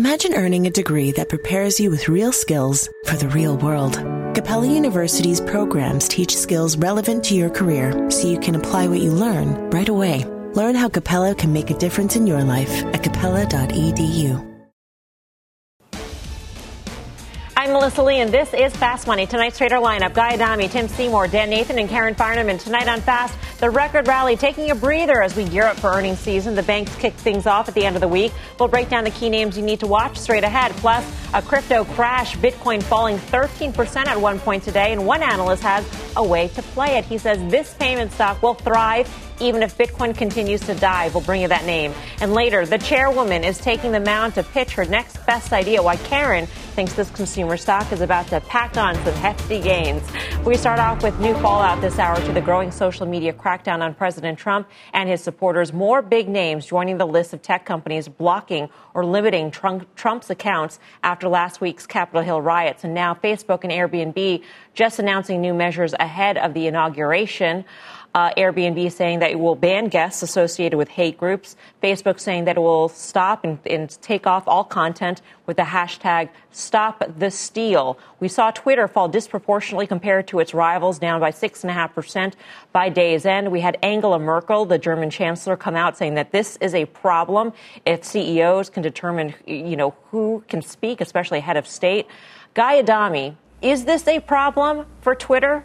Imagine earning a degree that prepares you with real skills for the real world. Capella University's programs teach skills relevant to your career so you can apply what you learn right away. Learn how Capella can make a difference in your life at capella.edu. I'm Melissa Lee, and this is Fast Money. Tonight's trader lineup Guy Adami, Tim Seymour, Dan Nathan, and Karen Finerman. Tonight on Fast, the record rally taking a breather as we gear up for earnings season. The banks kick things off at the end of the week. We'll break down the key names you need to watch straight ahead. Plus, a crypto crash, Bitcoin falling 13% at one point today, and one analyst has a way to play it. He says this payment stock will thrive even if Bitcoin continues to dive. We'll bring you that name. And later, the chairwoman is taking the mound to pitch her next best idea why Karen thinks this consumer stock is about to pack on some hefty gains. We start off with new fallout this hour to the growing social media crackdown on President Trump and his supporters. More big names joining the list of tech companies blocking or limiting Trump's accounts after last week's Capitol Hill riots. And now Facebook and Airbnb just announcing new measures ahead of the inauguration. Uh, Airbnb saying that it will ban guests associated with hate groups. Facebook saying that it will stop and, and take off all content with the hashtag Stop the Steal. We saw Twitter fall disproportionately compared to its rivals, down by 6.5% by day's end. We had Angela Merkel, the German chancellor, come out saying that this is a problem if CEOs can determine, you know, who can speak, especially head of state. Guy Adami, is this a problem for Twitter?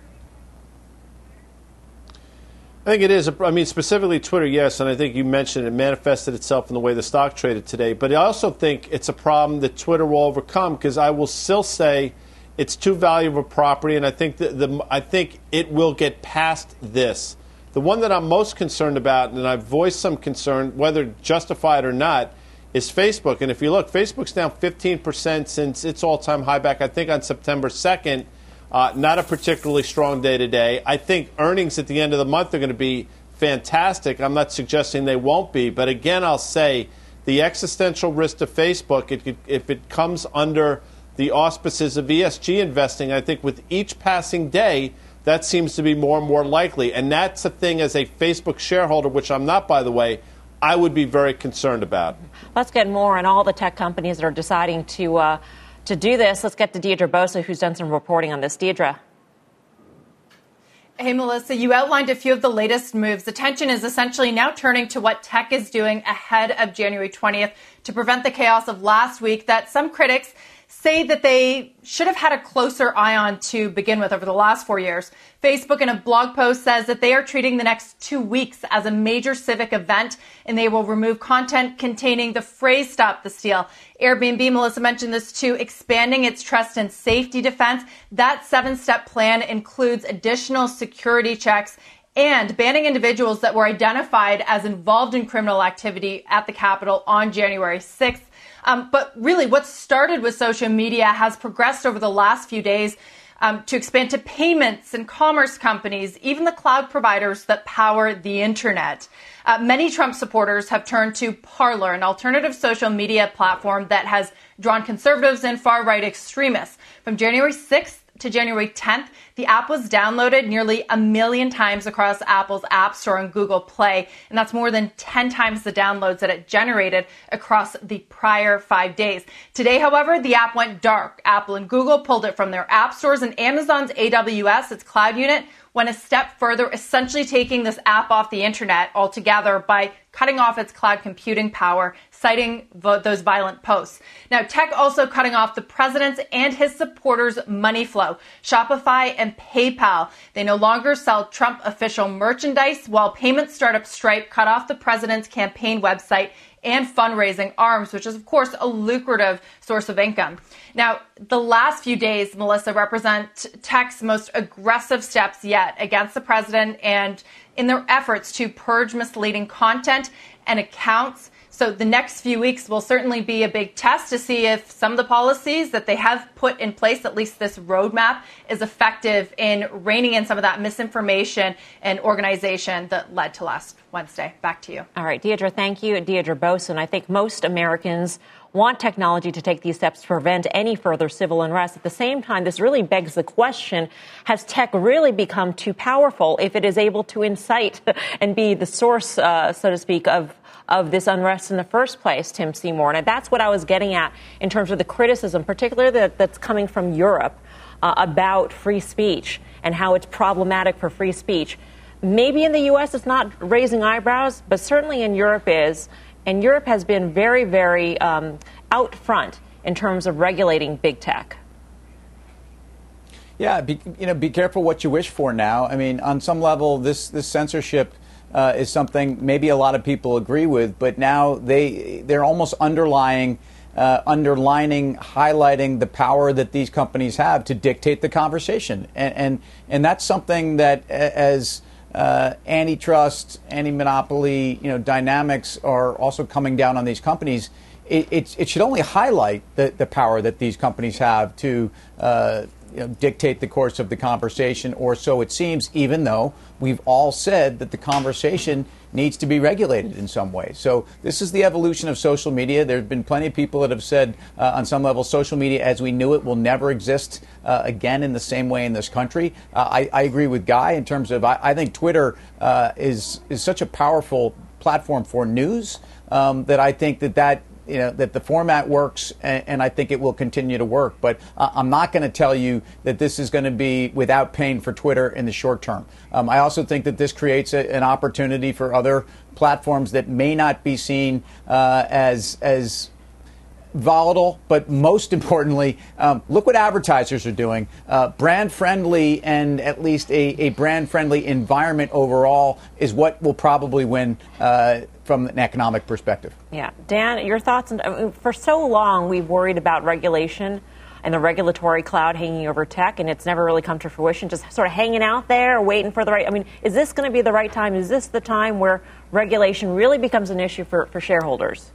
I think it is. I mean, specifically Twitter, yes, and I think you mentioned it manifested itself in the way the stock traded today. But I also think it's a problem that Twitter will overcome because I will still say it's too valuable a property, and I think that the I think it will get past this. The one that I'm most concerned about, and I've voiced some concern, whether justified or not, is Facebook. And if you look, Facebook's down 15% since its all-time high back, I think, on September 2nd. Uh, not a particularly strong day today. I think earnings at the end of the month are going to be fantastic. I'm not suggesting they won't be, but again, I'll say the existential risk to Facebook, it, if it comes under the auspices of ESG investing, I think with each passing day, that seems to be more and more likely. And that's a thing as a Facebook shareholder, which I'm not, by the way, I would be very concerned about. Let's get more on all the tech companies that are deciding to. Uh to do this, let's get to Deirdre Bosa, who's done some reporting on this. Deirdre. Hey, Melissa, you outlined a few of the latest moves. Attention is essentially now turning to what tech is doing ahead of January 20th to prevent the chaos of last week that some critics say that they should have had a closer eye on to begin with over the last four years. Facebook, in a blog post, says that they are treating the next two weeks as a major civic event and they will remove content containing the phrase stop the steal. Airbnb, Melissa mentioned this too, expanding its trust and safety defense. That seven step plan includes additional security checks and banning individuals that were identified as involved in criminal activity at the Capitol on January 6th. Um, but really, what started with social media has progressed over the last few days um, to expand to payments and commerce companies, even the cloud providers that power the internet. Uh, many Trump supporters have turned to Parler, an alternative social media platform that has drawn conservatives and far right extremists. From January 6th to January 10th, the app was downloaded nearly a million times across Apple's App Store and Google Play, and that's more than 10 times the downloads that it generated across the prior five days. Today, however, the app went dark. Apple and Google pulled it from their app stores, and Amazon's AWS, its cloud unit, went a step further, essentially taking this app off the internet altogether by cutting off its cloud computing power, citing vo- those violent posts. Now, tech also cutting off the president's and his supporters' money flow. Shopify and PayPal, they no longer sell Trump official merchandise, while payment startup Stripe cut off the president's campaign website and fundraising arms, which is, of course, a lucrative source of income. Now, the last few days, Melissa, represent tech's most aggressive steps yet against the president and in their efforts to purge misleading content and accounts. So the next few weeks will certainly be a big test to see if some of the policies that they have put in place, at least this roadmap, is effective in reining in some of that misinformation and organization that led to last Wednesday. Back to you. All right, Deirdre, thank you. Deirdre Bosa. I think most Americans want technology to take these steps to prevent any further civil unrest. At the same time, this really begs the question, has tech really become too powerful if it is able to incite and be the source, uh, so to speak, of of this unrest in the first place, Tim Seymour. And that's what I was getting at in terms of the criticism, particularly that, that's coming from Europe uh, about free speech and how it's problematic for free speech. Maybe in the U.S. it's not raising eyebrows, but certainly in Europe is. And Europe has been very, very um, out front in terms of regulating big tech. Yeah, be, you know, be careful what you wish for now. I mean, on some level, this this censorship uh, is something maybe a lot of people agree with, but now they they're almost underlying. Uh, underlining, highlighting the power that these companies have to dictate the conversation, and and, and that's something that as uh, antitrust, anti-monopoly, you know, dynamics are also coming down on these companies. It, it, it should only highlight the, the power that these companies have to uh, you know, dictate the course of the conversation, or so it seems, even though we've all said that the conversation needs to be regulated in some way. So, this is the evolution of social media. There have been plenty of people that have said, uh, on some level, social media as we knew it will never exist uh, again in the same way in this country. Uh, I, I, agree with Guy in terms of I, I think Twitter uh, is, is such a powerful platform for news um, that I think that that you know that the format works, and, and, I think it will continue to work. But uh, I'm not going to tell you that this is going to be without pain for Twitter in the short term. Um, I also think that this creates a, an opportunity for other platforms that may not be seen uh, as as volatile, but most importantly, um, look what advertisers are doing. Uh, brand friendly and at least a, a, brand friendly environment overall is what will probably win uh, from an economic perspective. Yeah. Dan, your thoughts? On, I mean, for so long, we've worried about regulation and the regulatory cloud hanging over tech, and it's never really come to fruition, just sort of hanging out there, waiting for the right. I mean, is this going to be the right time? Is this the time where regulation really becomes an issue for, for shareholders?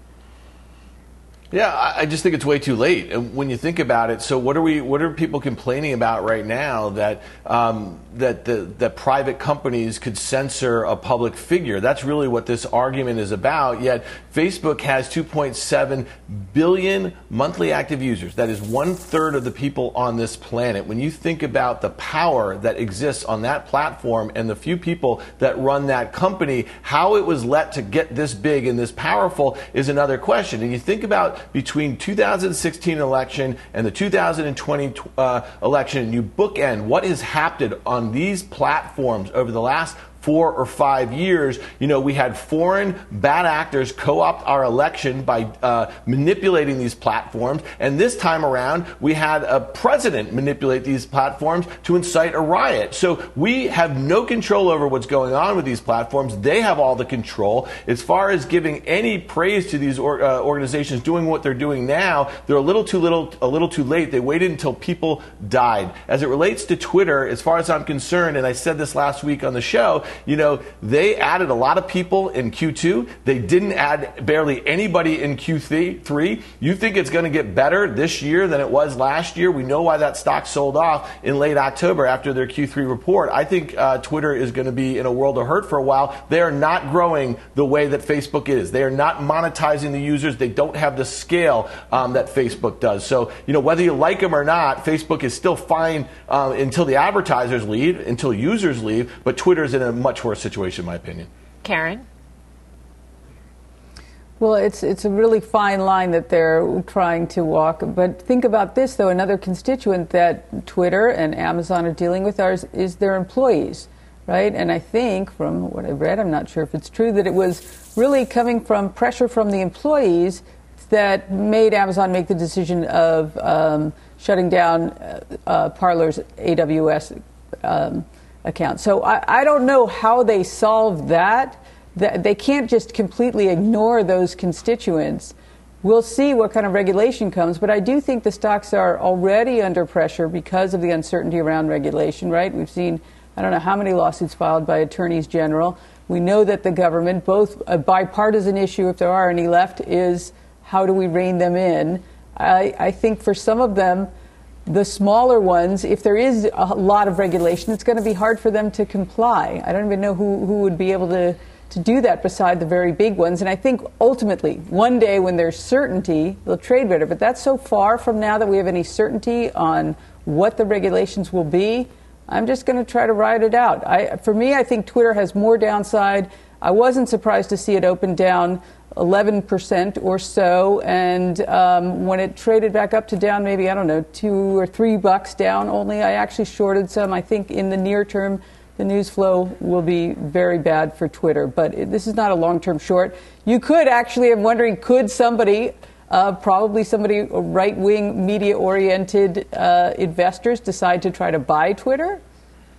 Yeah, I just think it's way too late. And when you think about it, so what are we? What are people complaining about right now that um, that the that private companies could censor a public figure? That's really what this argument is about. Yet Facebook has 2.7 billion monthly active users. That is one third of the people on this planet. When you think about the power that exists on that platform and the few people that run that company, how it was let to get this big and this powerful is another question. And you think about between 2016 election and the 2020 uh, election, and you bookend what has happened on these platforms over the last four or five years, you know, we had foreign bad actors co-opt our election by uh, manipulating these platforms, and this time around, we had a president manipulate these platforms to incite a riot. So we have no control over what's going on with these platforms. They have all the control. As far as giving any praise to these or, uh, organizations doing what they're doing now, they're a little too little, a little too late. They waited until people died. As it relates to Twitter, as far as I'm concerned, and I said this last week on the show, you know, they added a lot of people in Q2. They didn't add barely anybody in Q3. You think it's going to get better this year than it was last year? We know why that stock sold off in late October after their Q3 report. I think uh, Twitter is going to be in a world of hurt for a while. They are not growing the way that Facebook is. They are not monetizing the users. They don't have the scale um, that Facebook does. So, you know, whether you like them or not, Facebook is still fine uh, until the advertisers leave, until users leave, but Twitter is in a much worse situation, in my opinion. Karen? Well, it's it's a really fine line that they're trying to walk. But think about this, though. Another constituent that Twitter and Amazon are dealing with are, is their employees, right? And I think, from what I've read, I'm not sure if it's true, that it was really coming from pressure from the employees that made Amazon make the decision of um, shutting down uh, uh, Parler's AWS. Um, account. So I, I don't know how they solve that. They can't just completely ignore those constituents. We'll see what kind of regulation comes, but I do think the stocks are already under pressure because of the uncertainty around regulation, right? We've seen, I don't know how many lawsuits filed by attorneys general. We know that the government, both a bipartisan issue, if there are any left, is how do we rein them in? I, I think for some of them, the smaller ones, if there is a lot of regulation, it's going to be hard for them to comply. I don't even know who, who would be able to, to do that beside the very big ones. And I think ultimately, one day when there's certainty, they'll trade better. But that's so far from now that we have any certainty on what the regulations will be. I'm just going to try to ride it out. I, for me, I think Twitter has more downside. I wasn't surprised to see it open down 11% or so. And um, when it traded back up to down, maybe, I don't know, two or three bucks down only, I actually shorted some. I think in the near term, the news flow will be very bad for Twitter. But it, this is not a long term short. You could actually, I'm wondering, could somebody uh, probably somebody right wing, media oriented uh, investors decide to try to buy Twitter.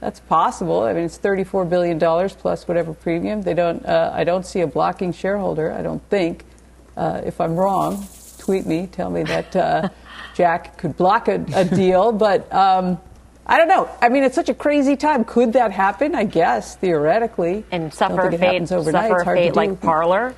That's possible. I mean, it's $34 billion plus whatever premium. They don't, uh, I don't see a blocking shareholder, I don't think. Uh, if I'm wrong, tweet me, tell me that uh, Jack could block a, a deal. But um, I don't know. I mean, it's such a crazy time. Could that happen? I guess, theoretically. And suffer a fate, suffer a fate like Parler?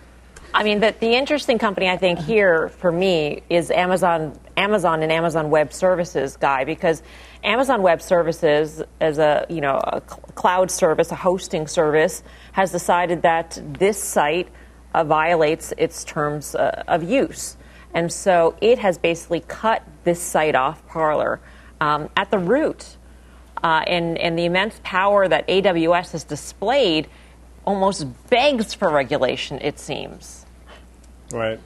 I mean, the, the interesting company I think here for me is Amazon, Amazon and Amazon Web Services guy because Amazon Web Services, as a you know a cloud service, a hosting service, has decided that this site uh, violates its terms uh, of use, and so it has basically cut this site off Parler um, at the root, uh, and and the immense power that AWS has displayed almost begs for regulation. It seems. Right.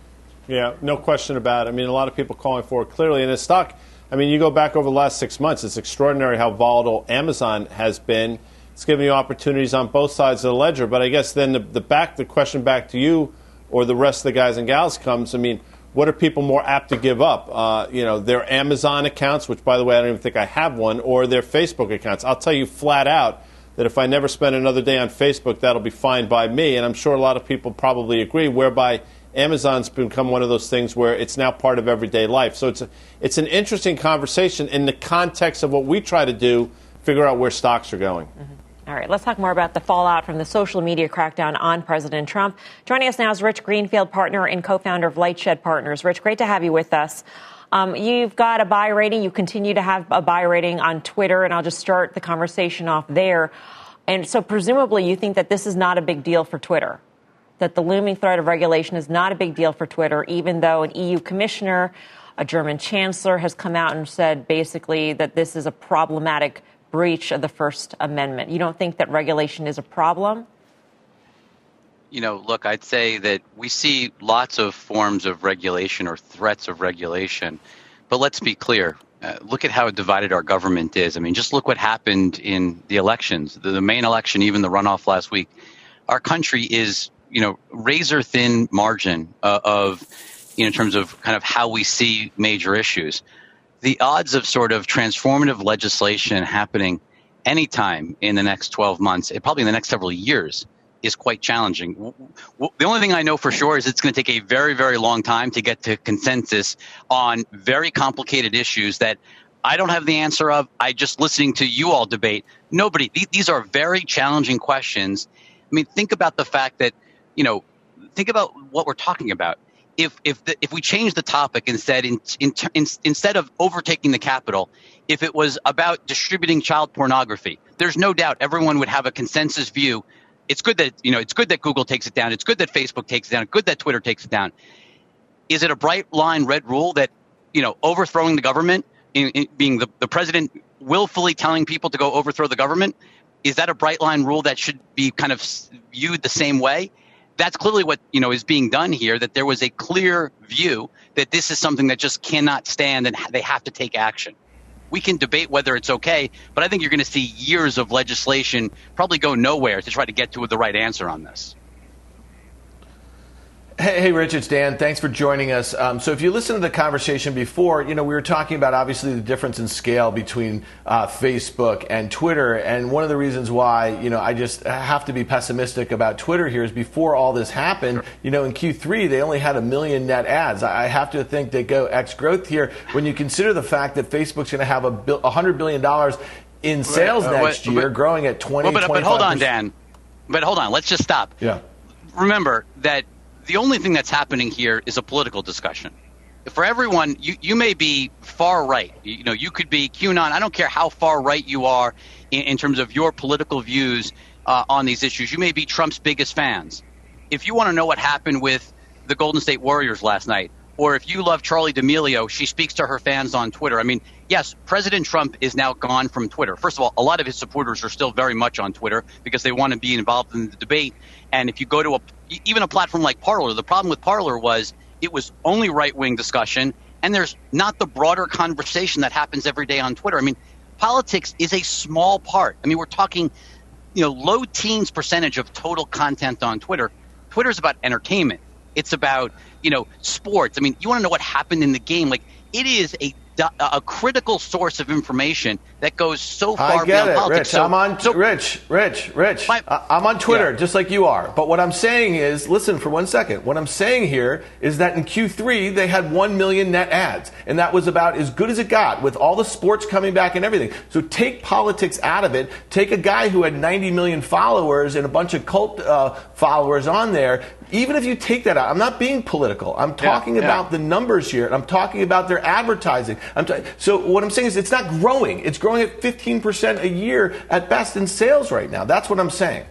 Yeah, no question about it. I mean, a lot of people calling for it clearly. And the stock, I mean, you go back over the last six months, it's extraordinary how volatile Amazon has been. It's given you opportunities on both sides of the ledger. But I guess then the, the back, the question back to you or the rest of the guys and gals comes. I mean, what are people more apt to give up? Uh, you know, their Amazon accounts, which by the way, I don't even think I have one, or their Facebook accounts. I'll tell you flat out that if I never spend another day on Facebook, that'll be fine by me. And I'm sure a lot of people probably agree, whereby Amazon's become one of those things where it's now part of everyday life. So it's a, it's an interesting conversation in the context of what we try to do, figure out where stocks are going. Mm-hmm. All right, let's talk more about the fallout from the social media crackdown on President Trump. Joining us now is Rich Greenfield, partner and co-founder of Lightshed Partners. Rich, great to have you with us. Um, you've got a buy rating. You continue to have a buy rating on Twitter, and I'll just start the conversation off there. And so, presumably, you think that this is not a big deal for Twitter that the looming threat of regulation is not a big deal for Twitter, even though an EU commissioner, a German chancellor, has come out and said basically that this is a problematic breach of the First Amendment. You don't think that regulation is a problem? You know, look, I'd say that we see lots of forms of regulation or threats of regulation, but let's be clear. Uh, look at how divided our government is. I mean, just look what happened in the elections, the, the main election, even the runoff last week. Our country is you know razor thin margin uh, of you know, in terms of kind of how we see major issues. The odds of sort of transformative legislation happening anytime in the next 12 months, probably in the next several years, is quite challenging. The only thing I know for sure is it's going to take a very, very long time to get to consensus on very complicated issues that I don't have the answer of. I just listening to you all debate. Nobody, these are very challenging questions. I mean, think about the fact that you know, think about what we're talking about. If if the, if we change the topic instead in, in, in, instead of overtaking the Capitol, if it was about distributing child pornography, there's no doubt everyone would have a consensus view. It's good that you know it's good that Google takes it down. It's good that Facebook takes it down. It's good that Twitter takes it down. Is it a bright line red rule that you know overthrowing the government, in, in being the, the president willfully telling people to go overthrow the government? Is that a bright line rule that should be kind of viewed the same way? That's clearly what you know is being done here. That there was a clear view that this is something that just cannot stand, and they have to take action. We can debate whether it's okay, but I think you're going to see years of legislation probably go nowhere to try to get to the right answer on this. Hey, hey, Rich, it's Dan. Thanks for joining us. Um, so, if you listened to the conversation before, you know we were talking about obviously the difference in scale between uh, Facebook and Twitter, and one of the reasons why you know I just have to be pessimistic about Twitter here is before all this happened, you know, in Q3 they only had a million net adds. I have to think they go X growth here when you consider the fact that Facebook's going to have a hundred billion dollars in sales uh, next year, but, growing at 20. Well, but, but hold on, Dan. But hold on, let's just stop. Yeah. Remember that the only thing that's happening here is a political discussion. For everyone, you, you may be far right. You, you know, you could be QAnon. I don't care how far right you are in, in terms of your political views uh, on these issues. You may be Trump's biggest fans. If you want to know what happened with the Golden State Warriors last night, or if you love Charlie D'Amelio, she speaks to her fans on Twitter. I mean, yes, President Trump is now gone from Twitter. First of all, a lot of his supporters are still very much on Twitter because they want to be involved in the debate. And if you go to a, even a platform like Parler, the problem with Parler was it was only right wing discussion, and there's not the broader conversation that happens every day on Twitter. I mean, politics is a small part. I mean, we're talking, you know, low teens percentage of total content on Twitter. Twitter is about entertainment. It's about you know sports. I mean, you want to know what happened in the game? Like it is a a critical source of information that goes so far I get beyond it, politics. Rich. So, I'm on so, Rich, Rich, Rich. My- I'm on Twitter, Yeah. just like you are. But what I'm saying is, listen for one second. What I'm saying here is that in Q3 they had one million net adds, and that was about as good as it got with all the sports coming back and everything. So take politics out of it. Take a guy who had 90 million followers and a bunch of cult uh, followers on there. Even if you take that out, I'm not being political. I'm talking yeah. about the numbers here, and I'm talking about their advertising. Ta- so what I'm saying is it's not growing. It's growing at 15% a year at best in sales right now. That's what I'm saying.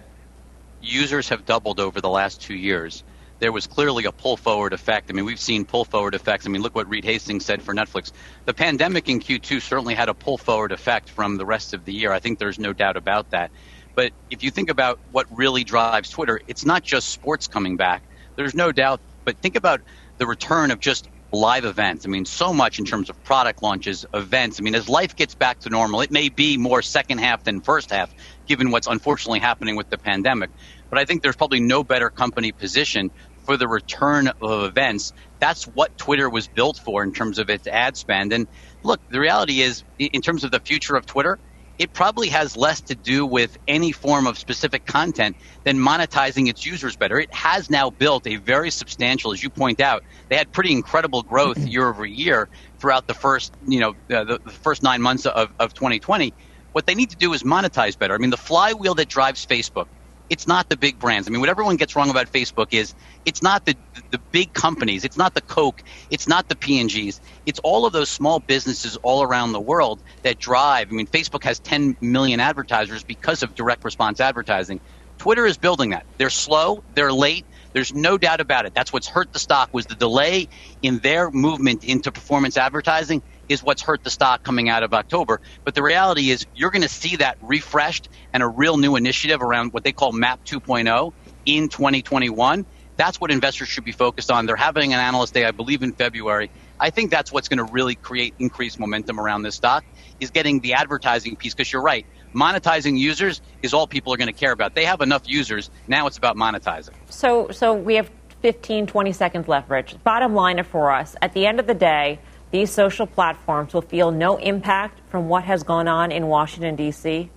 users have doubled over the last two years. There was clearly a pull forward effect. I mean, we've seen pull forward effects. I mean, look what Reed Hastings said for Netflix. The pandemic in Q2 certainly had a pull forward effect from the rest of the year. I think there's no doubt about that. But if you think about what really drives Twitter, it's not just sports coming back. There's no doubt. But think about the return of just live events. I mean, so much in terms of product launches, events. I mean, as life gets back to normal, it may be more second half than first half, given what's unfortunately happening with the pandemic. But I think there's probably no better company position for the return of events. That's what Twitter was built for in terms of its ad spend. And look, the reality is, in terms of the future of Twitter, it probably has less to do with any form of specific content than monetizing its users better. It has now built a very substantial, as you point out, they had pretty incredible growth year over year throughout the first, you know, uh, the, the first nine months of, of 2020. What they need to do is monetize better. I mean, the flywheel that drives Facebook, it's not the big brands. I mean, what everyone gets wrong about Facebook is it's not the the big companies, it's not the Coke, it's not the P&Gs. It's all of those small businesses all around the world that drive. I mean, Facebook has 10 million advertisers because of direct response advertising. Twitter is building that. They're slow, they're late. There's no doubt about it. That's what's hurt the stock was the delay in their movement into performance advertising is what's hurt the stock coming out of October. But the reality is you're going to see that refreshed and a real new initiative around what they call MAP 2.0 in 2021. That's what investors should be focused on. They're having an analyst day, I believe, in February. I think that's what's going to really create increased momentum around this stock is getting the advertising piece because you're right. Monetizing users is all people are going to care about. They have enough users. Now it's about monetizing. So, so we have 15, 20 seconds left, Rich. Bottom line for us, at the end of the day, these social platforms will feel no impact from what has gone on in Washington, D.C.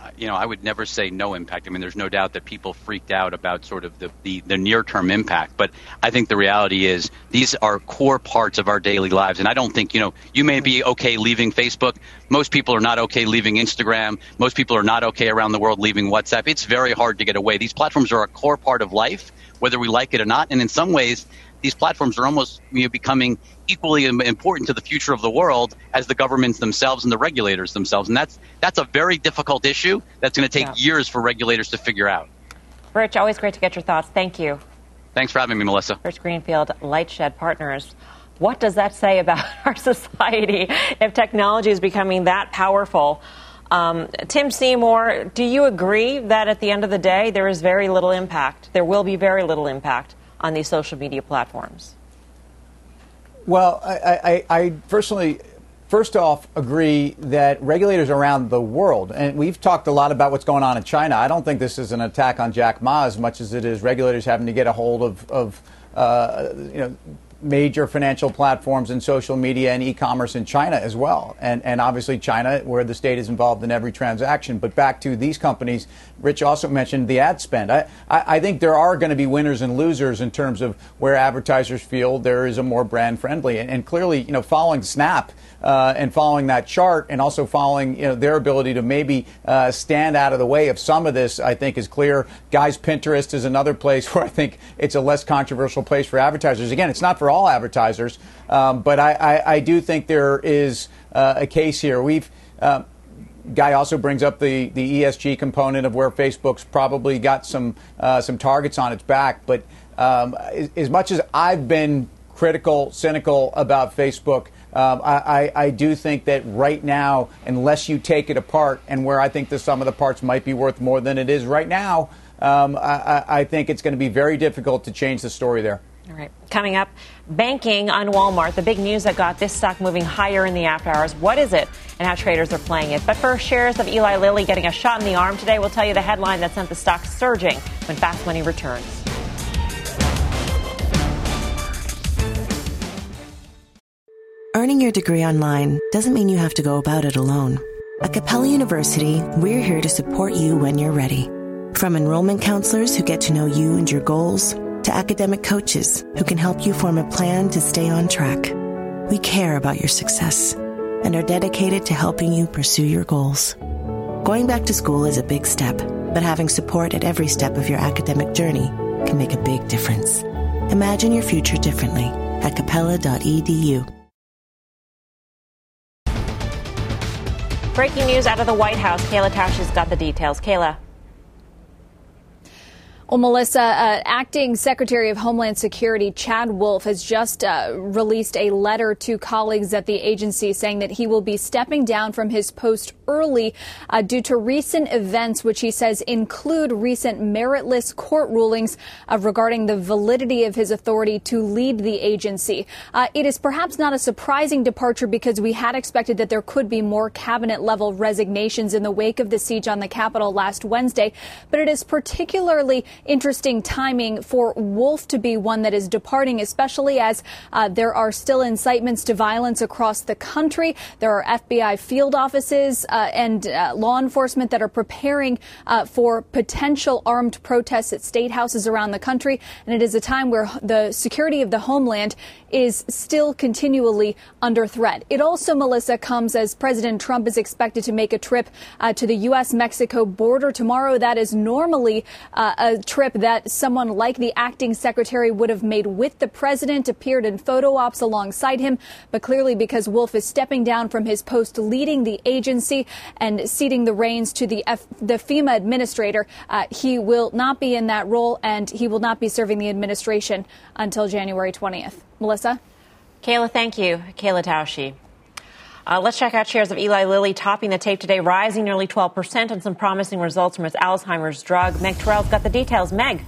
Uh, you know, I would never say no impact. I mean, there's no doubt that people freaked out about sort of the, the, the near term impact. But I think the reality is these are core parts of our daily lives. And I don't think, you know, you may be okay leaving Facebook. Most people are not okay leaving Instagram. Most people are not okay around the world leaving WhatsApp. It's very hard to get away. These platforms are a core part of life, whether we like it or not. And in some ways, these platforms are almost you know, becoming equally important to the future of the world as the governments themselves and the regulators themselves. And that's that's a very difficult issue that's going to take Yeah. years for regulators to figure out. Rich, always great to get your thoughts. Thank you. Thanks for having me, Melissa. Rich Greenfield, Lightshed Partners. What does that say about our society if technology is becoming that powerful? Um, Tim Seymour, do you agree that at the end of the day, there is very little impact? There will be very little impact on these social media platforms. Well, I, I, I personally, first off, agree that regulators around the world, and we've talked a lot about what's going on in China. I don't think this is an attack on Jack Ma as much as it is regulators having to get a hold of, of uh, you know, major financial platforms and social media and e-commerce in China as well. And, and obviously China, where the state is involved in every transaction. But back to these companies, Rich also mentioned the ad spend. I, I, I think there are going to be winners and losers in terms of where advertisers feel there is a more brand friendly. And, and clearly, you know, following Snap uh, and following that chart and also following you know, their ability to maybe uh, stand out of the way of some of this, I think is clear. Guys, Pinterest is another place where I think it's a less controversial place for advertisers. Again, it's not for all advertisers, um, but I, I, I do think there is uh, a case here. We've uh, Guy also brings up the, the ESG component of where Facebook's probably got some uh, some targets on its back. But um, as, as, much as I've been critical, cynical about Facebook, um, I, I, I, do think that right now, unless you take it apart, and where I think the sum of the parts might be worth more than it is right now, um, I, I think it's going to be very difficult to change the story there. All right. Coming up, banking on Walmart, the big news that got this stock moving higher in the after hours. What is it and how traders are playing it? But first, shares of Eli Lilly getting a shot in the arm today. We'll tell you the headline that sent the stock surging when Fast Money returns. Earning your degree online doesn't mean you have to go about it alone. At Capella University, we're here to support you when you're ready. From enrollment counselors who get to know you and your goals to academic coaches who can help you form a plan to stay on track. We care about your success and are dedicated to helping you pursue your goals. Going back to school is a big step, but having support at every step of your academic journey can make a big difference. Imagine your future differently at capella.edu. Breaking news out of the White House. Kayla Tausche has got the details. Kayla. Well, Melissa, uh, acting Secretary of Homeland Security Chad Wolf has just uh, released a letter to colleagues at the agency saying that he will be stepping down from his post early uh, due to recent events, which he says include recent meritless court rulings uh, regarding the validity of his authority to lead the agency. Uh, it is perhaps not a surprising departure because we had expected that there could be more cabinet level resignations in the wake of the siege on the Capitol last Wednesday, but it is particularly interesting timing for Wolf to be one that is departing, especially as uh, there are still incitements to violence across the country. There are FBI field offices uh, and uh, law enforcement that are preparing uh, for potential armed protests at state houses around the country. And it is a time where the security of the homeland is still continually under threat. It also, Melissa, comes as President Trump is expected to make a trip uh, to the U.S. Mexico border tomorrow. That is normally uh, a trip that someone like the acting secretary would have made with the president, appeared in photo ops alongside him. But clearly, because Wolf is stepping down from his post leading the agency and ceding the reins to the, F- the FEMA administrator, uh, he will not be in that role and he will not be serving the administration until January 20th. Melissa? Kayla, thank you. Kayla Tausche. Uh, let's check out shares of Eli Lilly topping the tape today, rising nearly 12% on some promising results from its Alzheimer's drug. Meg Terrell's got the details. Meg.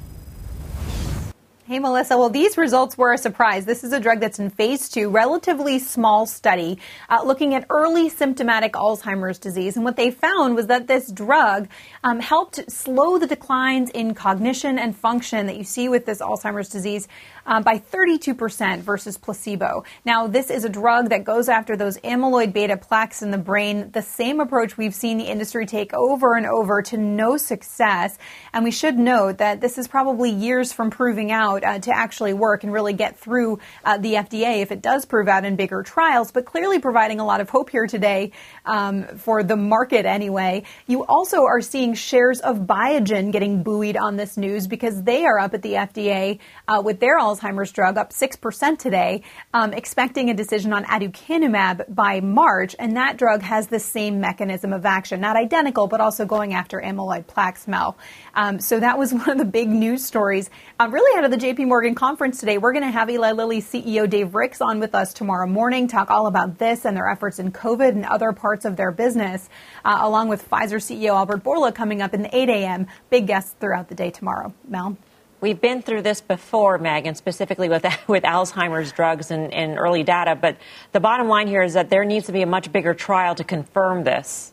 Hey, Melissa. Well, these results were a surprise. This is a drug that's in phase two, relatively small study, uh, looking at early symptomatic Alzheimer's disease. And what they found was that this drug um, helped slow the declines in cognition and function that you see with this Alzheimer's disease um, by 32% versus placebo. Now, this is a drug that goes after those amyloid beta plaques in the brain, the same approach we've seen the industry take over and over to no success. And we should note that this is probably years from proving out uh, to actually work and really get through uh, the FDA if it does prove out in bigger trials, but clearly providing a lot of hope here today um, for the market anyway. You also are seeing shares of Biogen getting buoyed on this news because they are up at the FDA uh, with their Alzheimer's drug up 6% today, um, expecting a decision on aducanumab by March. And that drug has the same mechanism of action, not identical, but also going after amyloid plaques, Mel. Um, so that was one of the big news stories uh, really out of the JP Morgan conference today. We're going to have Eli Lilly CEO Dave Ricks on with us tomorrow morning, talk all about this and their efforts in COVID and other parts of their business, uh, along with Pfizer CEO Albert Bourla coming up in the 8 a.m. Big guests throughout the day tomorrow. Mel? We've been through this before, Megan, specifically with with Alzheimer's drugs and, and early data. But the bottom line here is that there needs to be a much bigger trial to confirm this.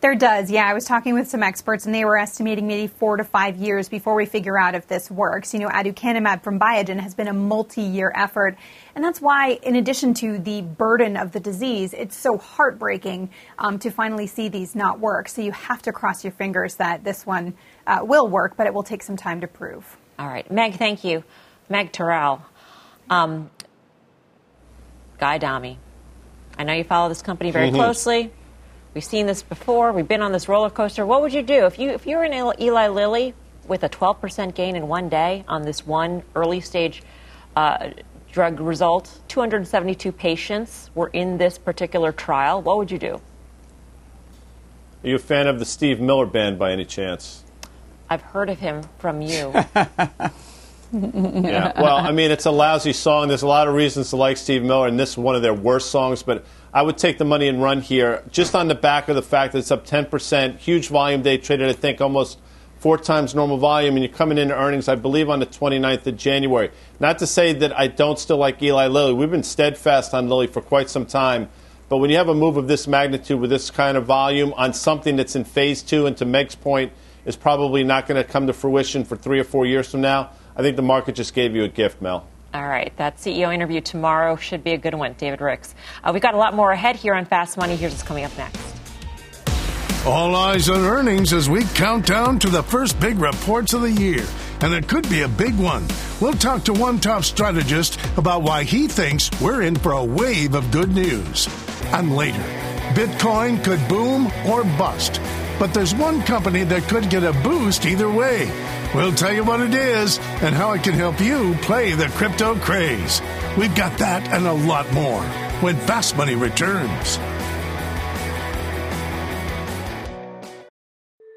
There does, yeah. I was talking with some experts, and they were estimating maybe four to five years before we figure out if this works. You know, aducanumab from Biogen has been a multi-year effort, and that's why, in addition to the burden of the disease, it's so heartbreaking um, to finally see these not work. So you have to cross your fingers that this one uh, will work, but it will take some time to prove. All right, Meg, thank you, Meg Terrell. Um, Guy Adami, I know you follow this company very mm-hmm. closely. We've seen this before. We've been on this roller coaster. What would you do if you if you were in Eli Lilly with a 12% gain in one day on this one early stage uh, drug result. 272 patients were in this particular trial. What would you do? Are you a fan of the Steve Miller Band by any chance? I've heard of him from you. yeah. Well, I mean, it's a lousy song. There's a lot of reasons to like Steve Miller, and this is one of their worst songs. But I would take the money and run here, just on the back of the fact that it's up 10%, huge volume day, traded I think almost four times normal volume, and you're coming into earnings, I believe, on the 29th of January. Not to say that I don't still like Eli Lilly. We've been steadfast on Lilly for quite some time. But when you have a move of this magnitude with this kind of volume on something that's in phase two, and to Meg's point, is probably not going to come to fruition for three or four years from now, I think the market just gave you a gift, Mel. All right, that CEO interview tomorrow should be a good one, David Ricks. Uh, we've got a lot more ahead here on Fast Money. Here's what's coming up next. All eyes on earnings as we count down to the first big reports of the year. And it could be a big one. We'll talk to one top strategist about why he thinks we're in for a wave of good news. And later, Bitcoin could boom or bust. But there's one company that could get a boost either way. We'll tell you what it is and how it can help you play the crypto craze. We've got that and a lot more when Fast Money returns.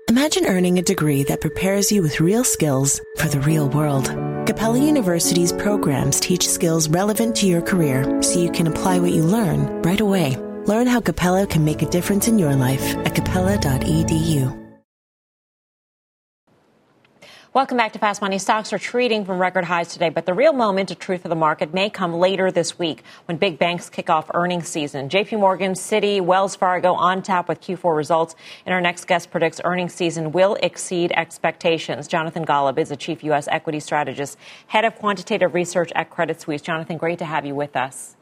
Imagine earning a degree that prepares you with real skills for the real world. Capella University's programs teach skills relevant to your career so you can apply what you learn right away. Learn how Capella can make a difference in your life at capella.edu. Welcome back to Fast Money. Stocks are trading from record highs today, but the real moment of truth of the market may come later this week when big banks kick off earnings season. JP Morgan, Citi, Wells Fargo on tap with Q4 results, and our next guest predicts earnings season will exceed expectations. Jonathan Golub is a chief U.S. equity strategist, head of quantitative research at Credit Suisse. Jonathan, great to have you with us.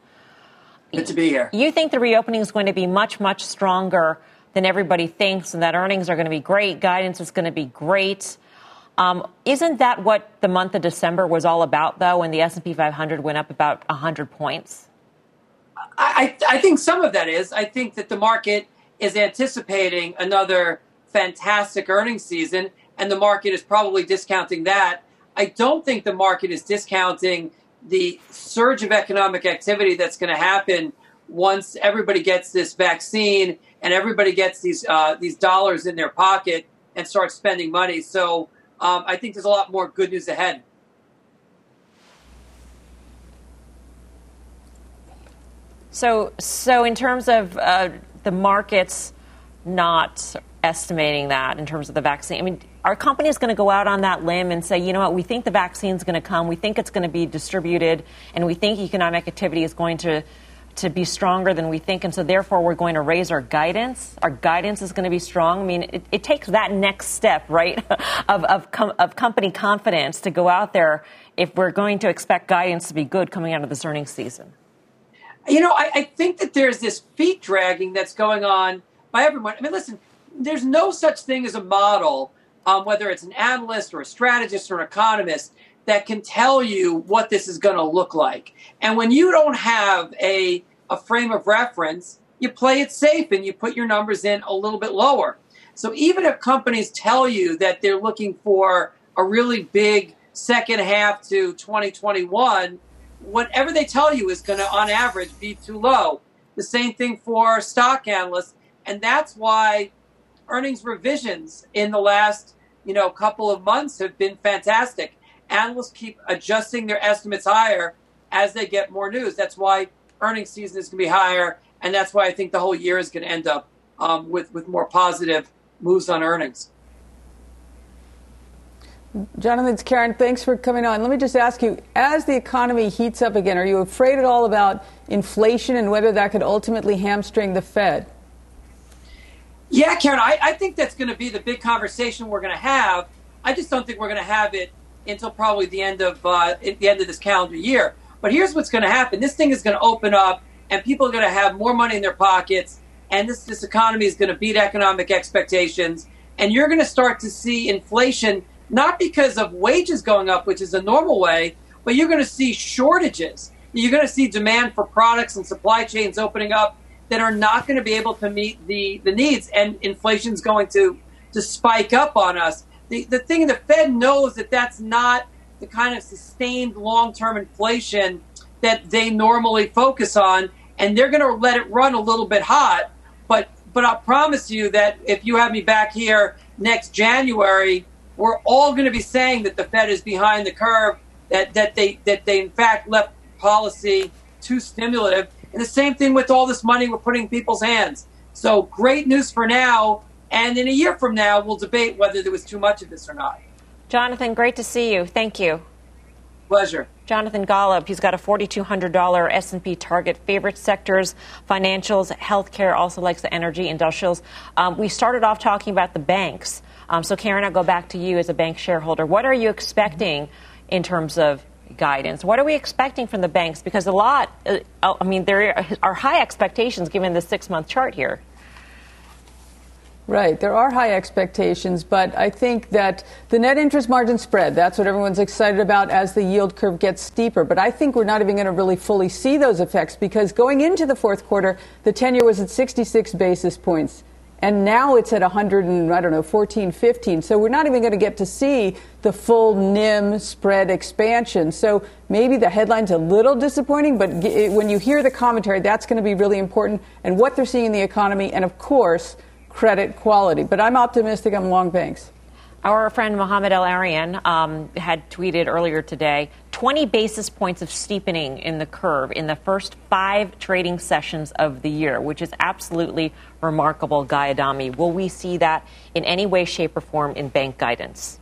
Good to be here. You think the reopening is going to be much, much stronger than everybody thinks, and that earnings are going to be great, guidance is going to be great. Um, isn't that what the month of December was all about, though, when the S&P 500 went up about 100 points? I, I think some of that is. I think that the market is anticipating another fantastic earnings season, and the market is probably discounting that. I don't think the market is discounting the surge of economic activity that's going to happen once everybody gets this vaccine and everybody gets these uh, these dollars in their pocket and starts spending money. So um, I think there's a lot more good news ahead. So, so in terms of uh, the markets not estimating that in terms of the vaccine, I mean, are companies going to go out on that limb and say, you know what, we think the vaccine is going to come, we think it's going to be distributed, and we think economic activity is going to to be stronger than we think, and so therefore we're going to raise our guidance. Our guidance is going to be strong. I mean, it, it takes that next step, right, of, of, com- of company confidence to go out there if we're going to expect guidance to be good coming out of this earnings season. You know, I, I think that there's this feet dragging that's going on by everyone. I mean, listen, there's no such thing as a model, um, whether it's an analyst or a strategist or an economist, that can tell you what this is going to look like. And when you don't have a, a frame of reference, you play it safe and you put your numbers in a little bit lower. So even if companies tell you that they're looking for a really big second half to 2021, whatever they tell you is going to, on average, be too low. The same thing for stock analysts. And that's why earnings revisions in the last you know couple of months have been fantastic analysts keep adjusting their estimates higher as they get more news. That's why earnings season is going to be higher, and that's why I think the whole year is going to end up um, with with more positive moves on earnings. Jonathan, it's Karen. Thanks for coming on. Let me just ask you, as the economy heats up again, are you afraid at all about inflation and whether that could ultimately hamstring the Fed? Yeah, Karen, I, I think that's going to be the big conversation we're going to have. I just don't think we're going to have it until probably the end of uh, the end of this calendar year. But here's what's going to happen: this thing is going to open up, and people are going to have more money in their pockets, and this this economy is going to beat economic expectations, and you're going to start to see inflation not because of wages going up, which is a normal way, but you're going to see shortages. You're going to see demand for products and supply chains opening up that are not going to be able to meet the, the needs, and inflation is going to to spike up on us the, the thing the Fed knows that that's not the kind of sustained long term inflation that they normally focus on, and they're going to let it run a little bit hot. But but I'll promise you that if you have me back here next January, we're all going to be saying that the Fed is behind the curve, that that they that they in fact left policy too stimulative, and the same thing with all this money we're putting in people's hands. So great news for now, and in a year from now, we'll debate whether there was too much of this or not. Jonathan, great to see you. Thank you. Pleasure. Jonathan Golub, he's got a $4,200 S&P target. Favorite sectors, financials, healthcare, also likes the energy, industrials. Um, we started off talking about the banks. Um, so, Karen, I'll go back to you as a bank shareholder. What are you expecting in terms of guidance? What are we expecting from the banks? Because a lot, uh, I mean, there are high expectations given the six month chart here. Right. There are high expectations, but I think that the net interest margin spread, that's what everyone's excited about as the yield curve gets steeper. But I think we're not even going to really fully see those effects because going into the fourth quarter, the 10 year was at 66 basis points. And now it's at 100 and, I don't know, 14, 15. So we're not even going to get to see the full NIM spread expansion. So maybe the headline's a little disappointing, but when you hear the commentary, that's going to be really important and what they're seeing in the economy. And of course, credit quality. But I'm optimistic I'm long banks. Our friend Mohamed El-Erian um, had tweeted earlier today 20 basis points of steepening in the curve in the first five trading sessions of the year, which is absolutely remarkable, Guy Adami. Will we see that in any way, shape, or form in bank guidance?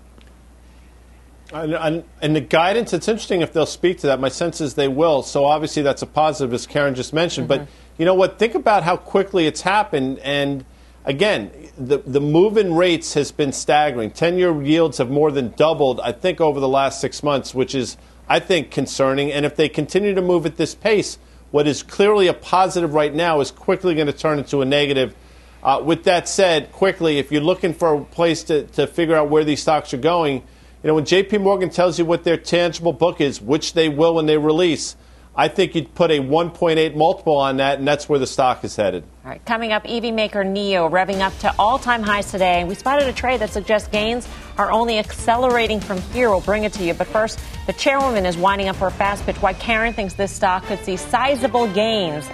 And, and, the guidance, it's interesting if they'll speak to that. My sense is they will. So obviously that's a positive, as Karen just mentioned. Mm-hmm. But you know what? Think about how quickly it's happened. And again, the, the move in rates has been staggering. 10 year yields have more than doubled, I think, over the last six months, which is, I think, concerning. And if they continue to move at this pace, what is clearly a positive right now is quickly going to turn into a negative. Uh, with that said, quickly, if you're looking for a place to, to figure out where these stocks are going, you know, when JP Morgan tells you what their tangible book is, which they will when they release, I think you'd put a 1.8 multiple on that, and that's where the stock is headed. All right, coming up, EV maker NIO revving up to all time highs today. We spotted a trade that suggests gains are only accelerating from here. We'll bring it to you. But first, the chairwoman is winding up her fast pitch why Karen thinks this stock could see sizable gains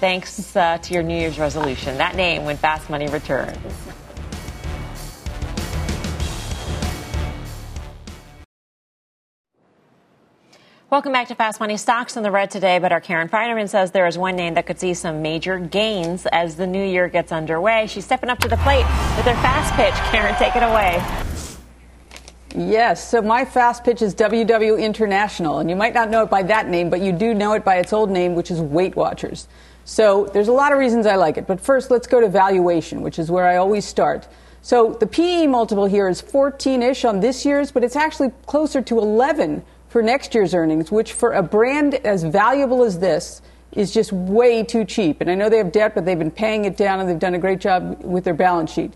thanks uh, to your New Year's resolution. That name when Fast Money returns. Welcome back to Fast Money. Stocks in the red today, but our Karen Finerman says there is one name that could see some major gains as the new year gets underway. She's stepping up to the plate with her fast pitch. Karen, take it away. Yes, so my fast pitch is WW International, and you might not know it by that name, but you do know it by its old name, which is Weight Watchers. So there's a lot of reasons I like it, but first let's go to valuation, which is where I always start. So the PE multiple here is 14 ish on this year's, but it's actually closer to 11 for next year's earnings, which for a brand as valuable as this is just way too cheap. And I know they have debt, but they've been paying it down and they've done a great job with their balance sheet.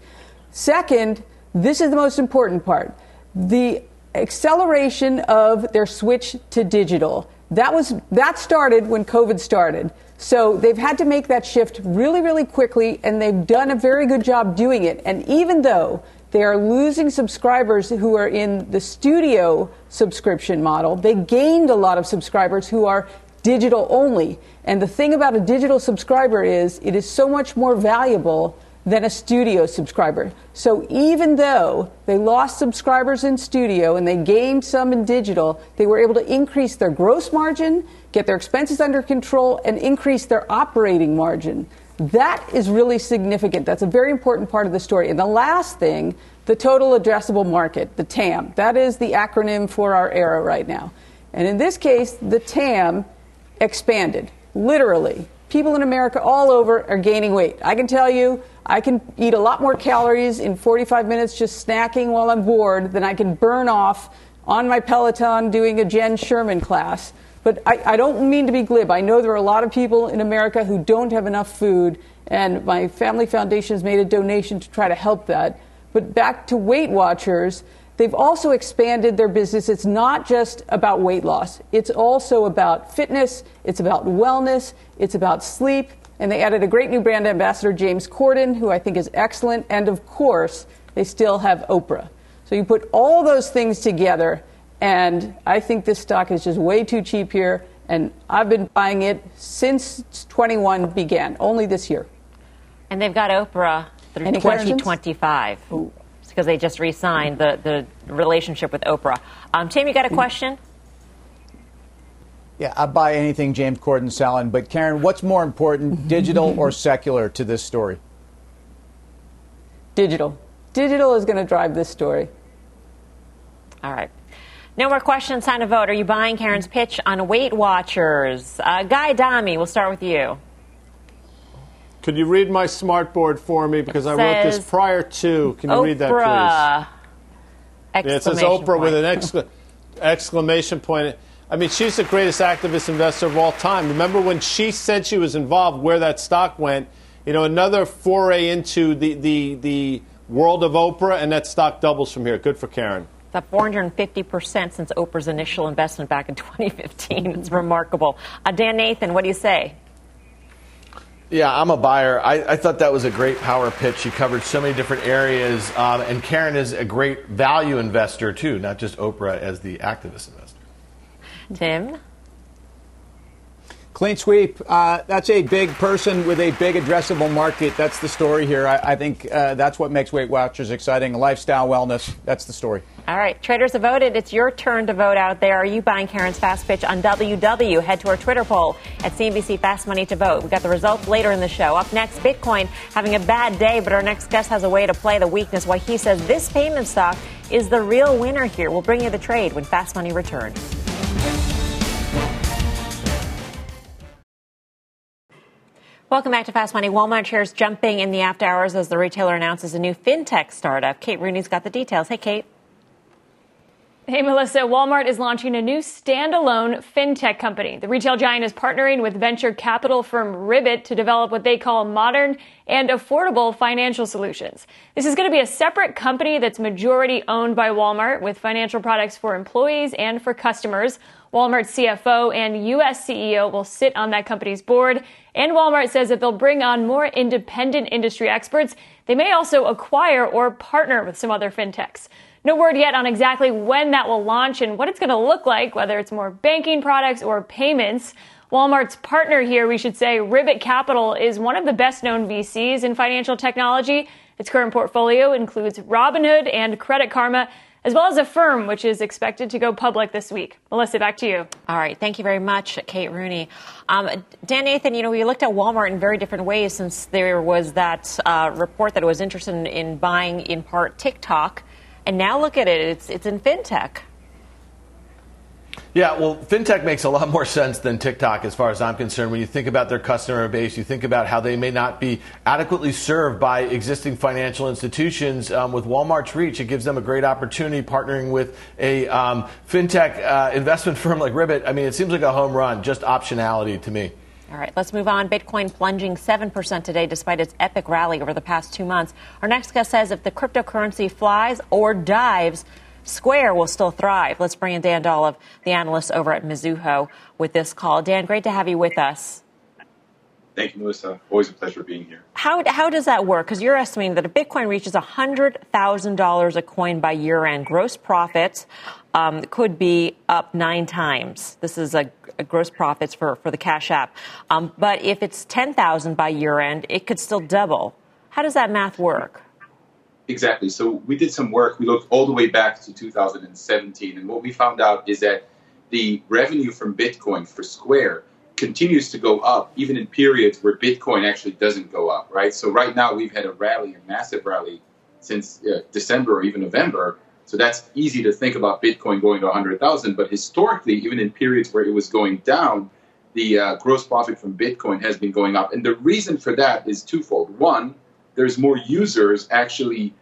Second, this is the most important part the acceleration of their switch to digital. That was that started when COVID started. So they've had to make that shift really, really quickly, and they've done a very good job doing it. And even though they are losing subscribers who are in the studio subscription model. They gained a lot of subscribers who are digital only. And the thing about a digital subscriber is it is so much more valuable than a studio subscriber. So even though they lost subscribers in studio and they gained some in digital, they were able to increase their gross margin, get their expenses under control, and increase their operating margin. That is really significant. That's a very important part of the story. And the last thing, the total addressable market, the TAM. That is the acronym for our era right now. And in this case, the TAM expanded, literally. People in America all over are gaining weight. I can tell you, I can eat a lot more calories in 45 minutes just snacking while I'm bored than I can burn off on my Peloton doing a Jenn Sherman class. But I, I, don't mean to be glib. I know there are a lot of people in America who don't have enough food, and my family foundation has made a donation to try to help that. But back to Weight Watchers, they've also expanded their business. It's not just about weight loss, it's also about fitness, it's about wellness, it's about sleep. And they added a great new brand ambassador, James Corden, who I think is excellent. And of course, they still have Oprah. So you put all those things together and I think this stock is just way too cheap here. And I've been buying it since 21 began, only this year. And they've got Oprah through Any 2025 because they just re signed the, the relationship with Oprah. Um, Tim, you got a question? Yeah, I buy anything James Corden selling. But Karen, what's more important, digital or secular to this story? Digital. Digital is going to drive this story. All right. No more questions. Time to vote. Are you buying Karen's pitch on Weight Watchers? Uh, Guy Adami, we'll start with you. Could you read my smart board for me? Because I wrote this prior to. Can you Oprah! read that, please? Yeah, it says Oprah with an excla- exclamation point. I mean, she's the greatest activist investor of all time. Remember when she said she was involved, where that stock went? You know, another foray into the, the, the world of Oprah, and that stock doubles from here. Good for Karen. It's up 450% since Oprah's initial investment back in 2015. It's remarkable. Uh, Dan Nathan, what do you say? Yeah, I'm a buyer. I, I thought that was a great power pitch. She covered so many different areas. Um, and Karen is a great value investor, too, not just Oprah as the activist investor. Tim? Clean sweep. Uh, that's a big person with a big addressable market. That's the story here. I, I think uh, that's what makes Weight Watchers exciting. Lifestyle wellness. That's the story. All right, traders have voted. It's your turn to vote out there. Are you buying Karen's fast pitch on WW? Head to our Twitter poll at CNBC Fast Money to vote. We got the results later in the show. Up next, Bitcoin having a bad day, but our next guest has a way to play the weakness. Why he says this payment stock is the real winner here. We'll bring you the trade when Fast Money returns. Welcome back to Fast Money. Walmart shares jumping in the after hours as the retailer announces a new fintech startup. Kate Rooney's got the details. Hey, Kate. Hey, Melissa. Walmart is launching a new standalone fintech company. The retail giant is partnering with venture capital firm Ribbit to develop what they call modern and affordable financial solutions. This is going to be a separate company that's majority owned by Walmart with financial products for employees and for customers. Walmart's CFO and U.S. CEO will sit on that company's board. And Walmart says that they'll bring on more independent industry experts. They may also acquire or partner with some other fintechs. No word yet on exactly when that will launch and what it's going to look like, whether it's more banking products or payments. Walmart's partner here, we should say, Ribbit Capital, is one of the best known VCs in financial technology. Its current portfolio includes Robinhood and Credit Karma, as well as a firm which is expected to go public this week. Melissa, back to you. All right. Thank you very much, Kate Rooney. Um, Dan Nathan, you know, we looked at Walmart in very different ways since there was that uh, report that it was interested in, in buying, in part, TikTok. And now look at it, it's, it's in fintech. Yeah, well, fintech makes a lot more sense than TikTok as far as I'm concerned. When you think about their customer base, you think about how they may not be adequately served by existing financial institutions. Um, with Walmart's reach, it gives them a great opportunity partnering with a um, fintech uh, investment firm like Ribbit. I mean, it seems like a home run, just optionality to me. All right, let's move on. Bitcoin plunging 7% today despite its epic rally over the past two months. Our next guest says if the cryptocurrency flies or dives, Square will still thrive. Let's bring in Dan Dolev, the analyst over at Mizuho, with this call. Dan, great to have you with us. Thank you, Melissa. Always a pleasure being here. How, how does that work? Because you're estimating that if Bitcoin reaches $100,000 a coin by year end, gross profits um, could be up nine times. This is a, a gross profits for, for the Cash App. Um, but if it's 10000 by year end, it could still double. How does that math work? Exactly. So we did some work. We looked all the way back to 2017, and what we found out is that the revenue from Bitcoin for Square continues to go up, even in periods where Bitcoin actually doesn't go up. Right. So right now we've had a rally, a massive rally, since uh, December or even November. So that's easy to think about Bitcoin going to 100,000. But historically, even in periods where it was going down, the uh, gross profit from Bitcoin has been going up. And the reason for that is twofold. One, there's more users actually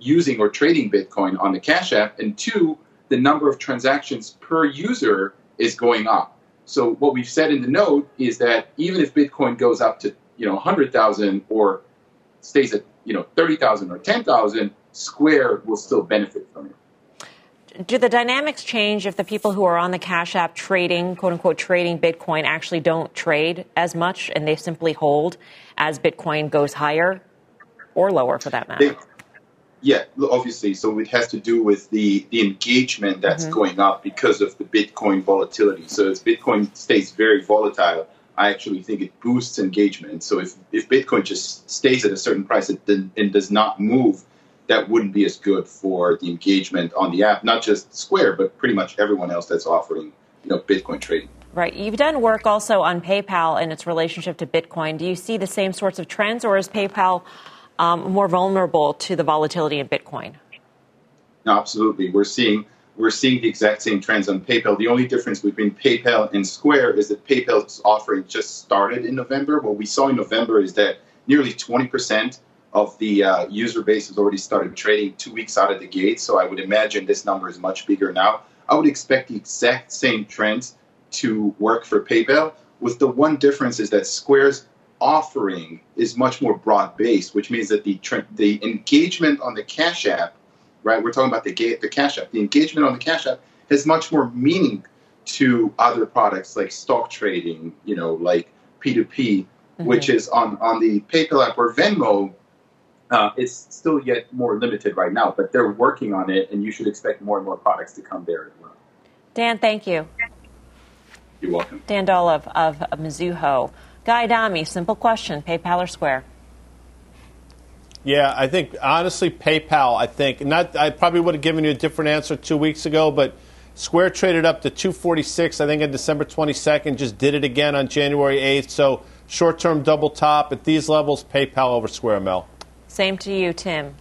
using or trading Bitcoin on the Cash App, and two, the number of transactions per user is going up. So what we've said in the note is that even if Bitcoin goes up to you know 100,000 or stays at you know 30,000 or 10,000, Square will still benefit from it. Do the dynamics change if the people who are on the Cash App trading, quote unquote, trading Bitcoin actually don't trade as much and they simply hold as Bitcoin goes higher or lower for that matter? Yeah, obviously. So it has to do with the, the engagement that's mm-hmm. going up because of the Bitcoin volatility. So as Bitcoin stays very volatile, I actually think it boosts engagement. So if, if Bitcoin just stays at a certain price and, and does not move, that wouldn't be as good for the engagement on the app, not just Square, but pretty much everyone else that's offering you know Bitcoin trading. Right. You've done work also on PayPal and its relationship to Bitcoin. Do you see the same sorts of trends, or is PayPal um, more vulnerable to the volatility in Bitcoin? Absolutely. We're seeing we're seeing the exact same trends on PayPal. The only difference between PayPal and Square is that PayPal's offering just started in November. What we saw in November is that nearly 20% of the uh, user base has already started trading two weeks out of the gate. So I would imagine this number is much bigger now. I would expect the exact same trends to work for PayPal, with the one difference is that Square's offering is much more broad based, which means that the the engagement on the Cash App, right? We're talking about the the Cash App. The engagement on the Cash App has much more meaning to other products like stock trading, you know, like P2P, mm-hmm. which is on on the PayPal app or Venmo. Uh, it's still yet more limited right now, but they're working on it, and you should expect more and more products to come there as well. Dan, thank you. You're welcome. Dan Dolev of Mizuho. Guy Adami, simple question PayPal or Square? Yeah, I think honestly, PayPal. I think not. I probably would have given you a different answer two weeks ago, but Square traded up to 246. I think on December 22nd, just did it again on January 8th. So short-term double top at these levels. PayPal over Square, Mel. Same to you, Tim.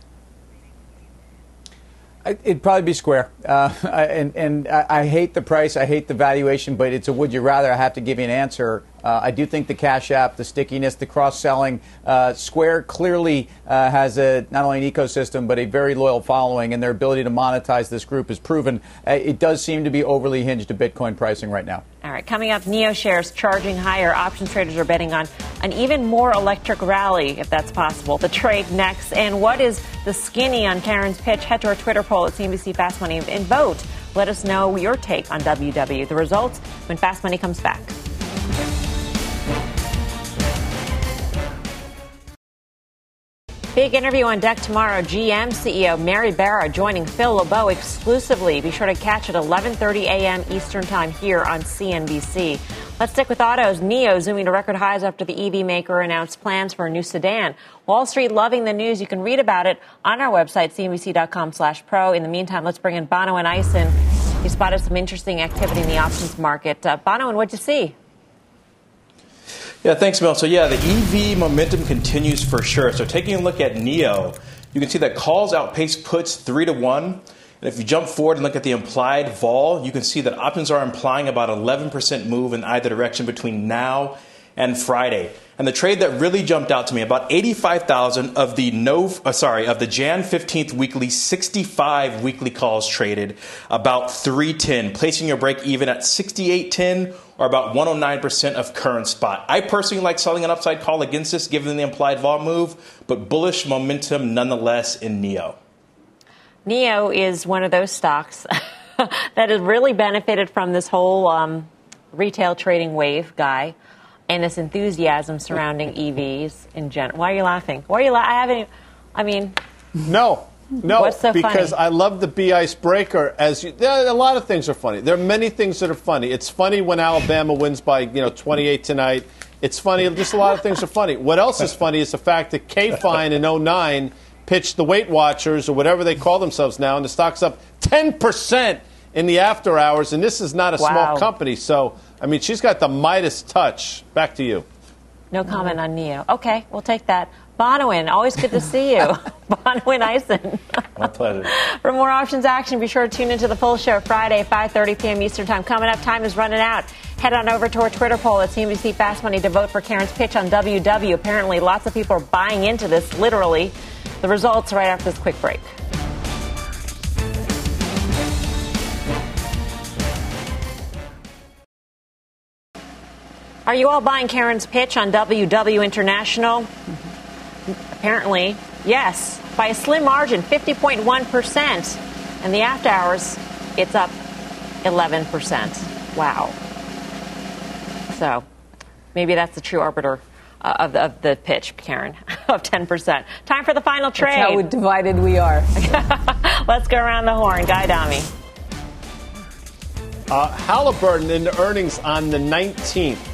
It'd probably be Square, uh, and and I hate the price, I hate the valuation, but it's a would you rather. I have to give you an answer. Uh, I do think the Cash App, the stickiness, the cross selling, uh, Square clearly uh, has a not only an ecosystem but a very loyal following, and their ability to monetize this group is proven. Uh, it does seem to be overly hinged to Bitcoin pricing right now. All right, coming up, NIO shares charging higher. Options traders are betting on an even more electric rally, if that's possible. The trade next, and what is the skinny on Karen's pitch? Head to our Twitter poll at CNBC Fast Money and vote. Let us know your take on WW. The results when Fast Money comes back. Big interview on deck tomorrow. GM CEO Mary Barra joining Phil LeBeau exclusively. Be sure to catch at 11:30 a.m. Eastern Time here on CNBC. Let's stick with autos. NIO zooming to record highs after the EV maker announced plans for a new sedan. Wall Street loving the news. You can read about it on our website, cnbc.com/pro. In the meantime, let's bring in Bonawyn Eison. He spotted some interesting activity in the options market. Uh, and what'd you see? Yeah, thanks, Mel. So, yeah, the EV momentum continues for sure. So, taking a look at NIO, you can see that calls outpace puts three to one. And if you jump forward and look at the implied vol, you can see that options are implying about 11% move in either direction between now and Friday. And the trade that really jumped out to me, about 85,000 of the no, uh, sorry, of the Jan 15th weekly 65 weekly calls traded, about 310, placing your break even at 6810 or about 109% of current spot. I personally like selling an upside call against this given the implied vol move, but bullish momentum nonetheless in NIO. NIO is one of those stocks that has really benefited from this whole um, retail trading wave guy and this enthusiasm surrounding EVs in general. Why are you laughing? Why are you laughing? I haven't. I mean, no. No, What's so because funny? I love the B icebreaker. As you, there a lot of things are funny. There are many things that are funny. It's funny when Alabama wins by you know 28 tonight. It's funny. Just a lot of things are funny. What else is funny is the fact that K Fine in 09 pitched the Weight Watchers or whatever they call themselves now, and the stock's up 10 percent in the after hours. And this is not a wow. small company, so I mean, she's got the Midas touch. Back to you. No comment on NIO. Okay, we'll take that. Bonawyn, always good to see you. Bonawyn Eison. My pleasure. For more options action, be sure to tune into the full show Friday, 5.30 p.m. Eastern Time. Coming up, time is running out. Head on over to our Twitter poll at CNBC Fast Money to vote for Karen's pitch on WW. Apparently, lots of people are buying into this, literally. The results right after this quick break. Are you all buying Karen's pitch on WW International? Apparently, yes, by a slim margin, 50.1%. And the after hours, it's up 11%. Wow. So maybe that's the true arbiter uh, of, the, of the pitch, Karen, of 10%. Time for the final trade. That's how divided we are. Let's go around the horn. Guy Adami. Uh, Halliburton in the earnings on the 19th.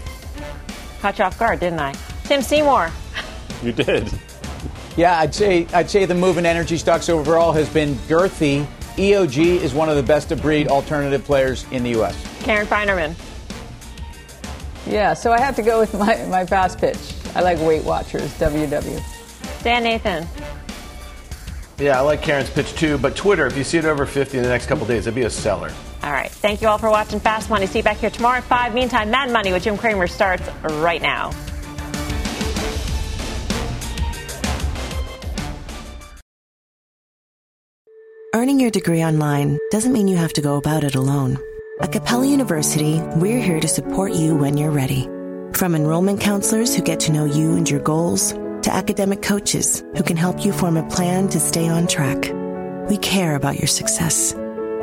Caught you off guard, didn't I? Tim Seymour. You did. Yeah, I'd say I'd say the move in energy stocks overall has been girthy. EOG is one of the best of breed alternative players in the U.S. Karen Finerman. Yeah, so I have to go with my, my fast pitch. I like Weight Watchers, WW. Dan Nathan. Yeah, I like Karen's pitch too, but Twitter, if you see it over 50 in the next couple days, it'd be a seller. All right. Thank you all for watching Fast Money. See you back here tomorrow at 5. Meantime, Mad Money with Jim Cramer starts right now. Earning your degree online doesn't mean you have to go about it alone. At Capella University, we're here to support you when you're ready. From enrollment counselors who get to know you and your goals, to academic coaches who can help you form a plan to stay on track. We care about your success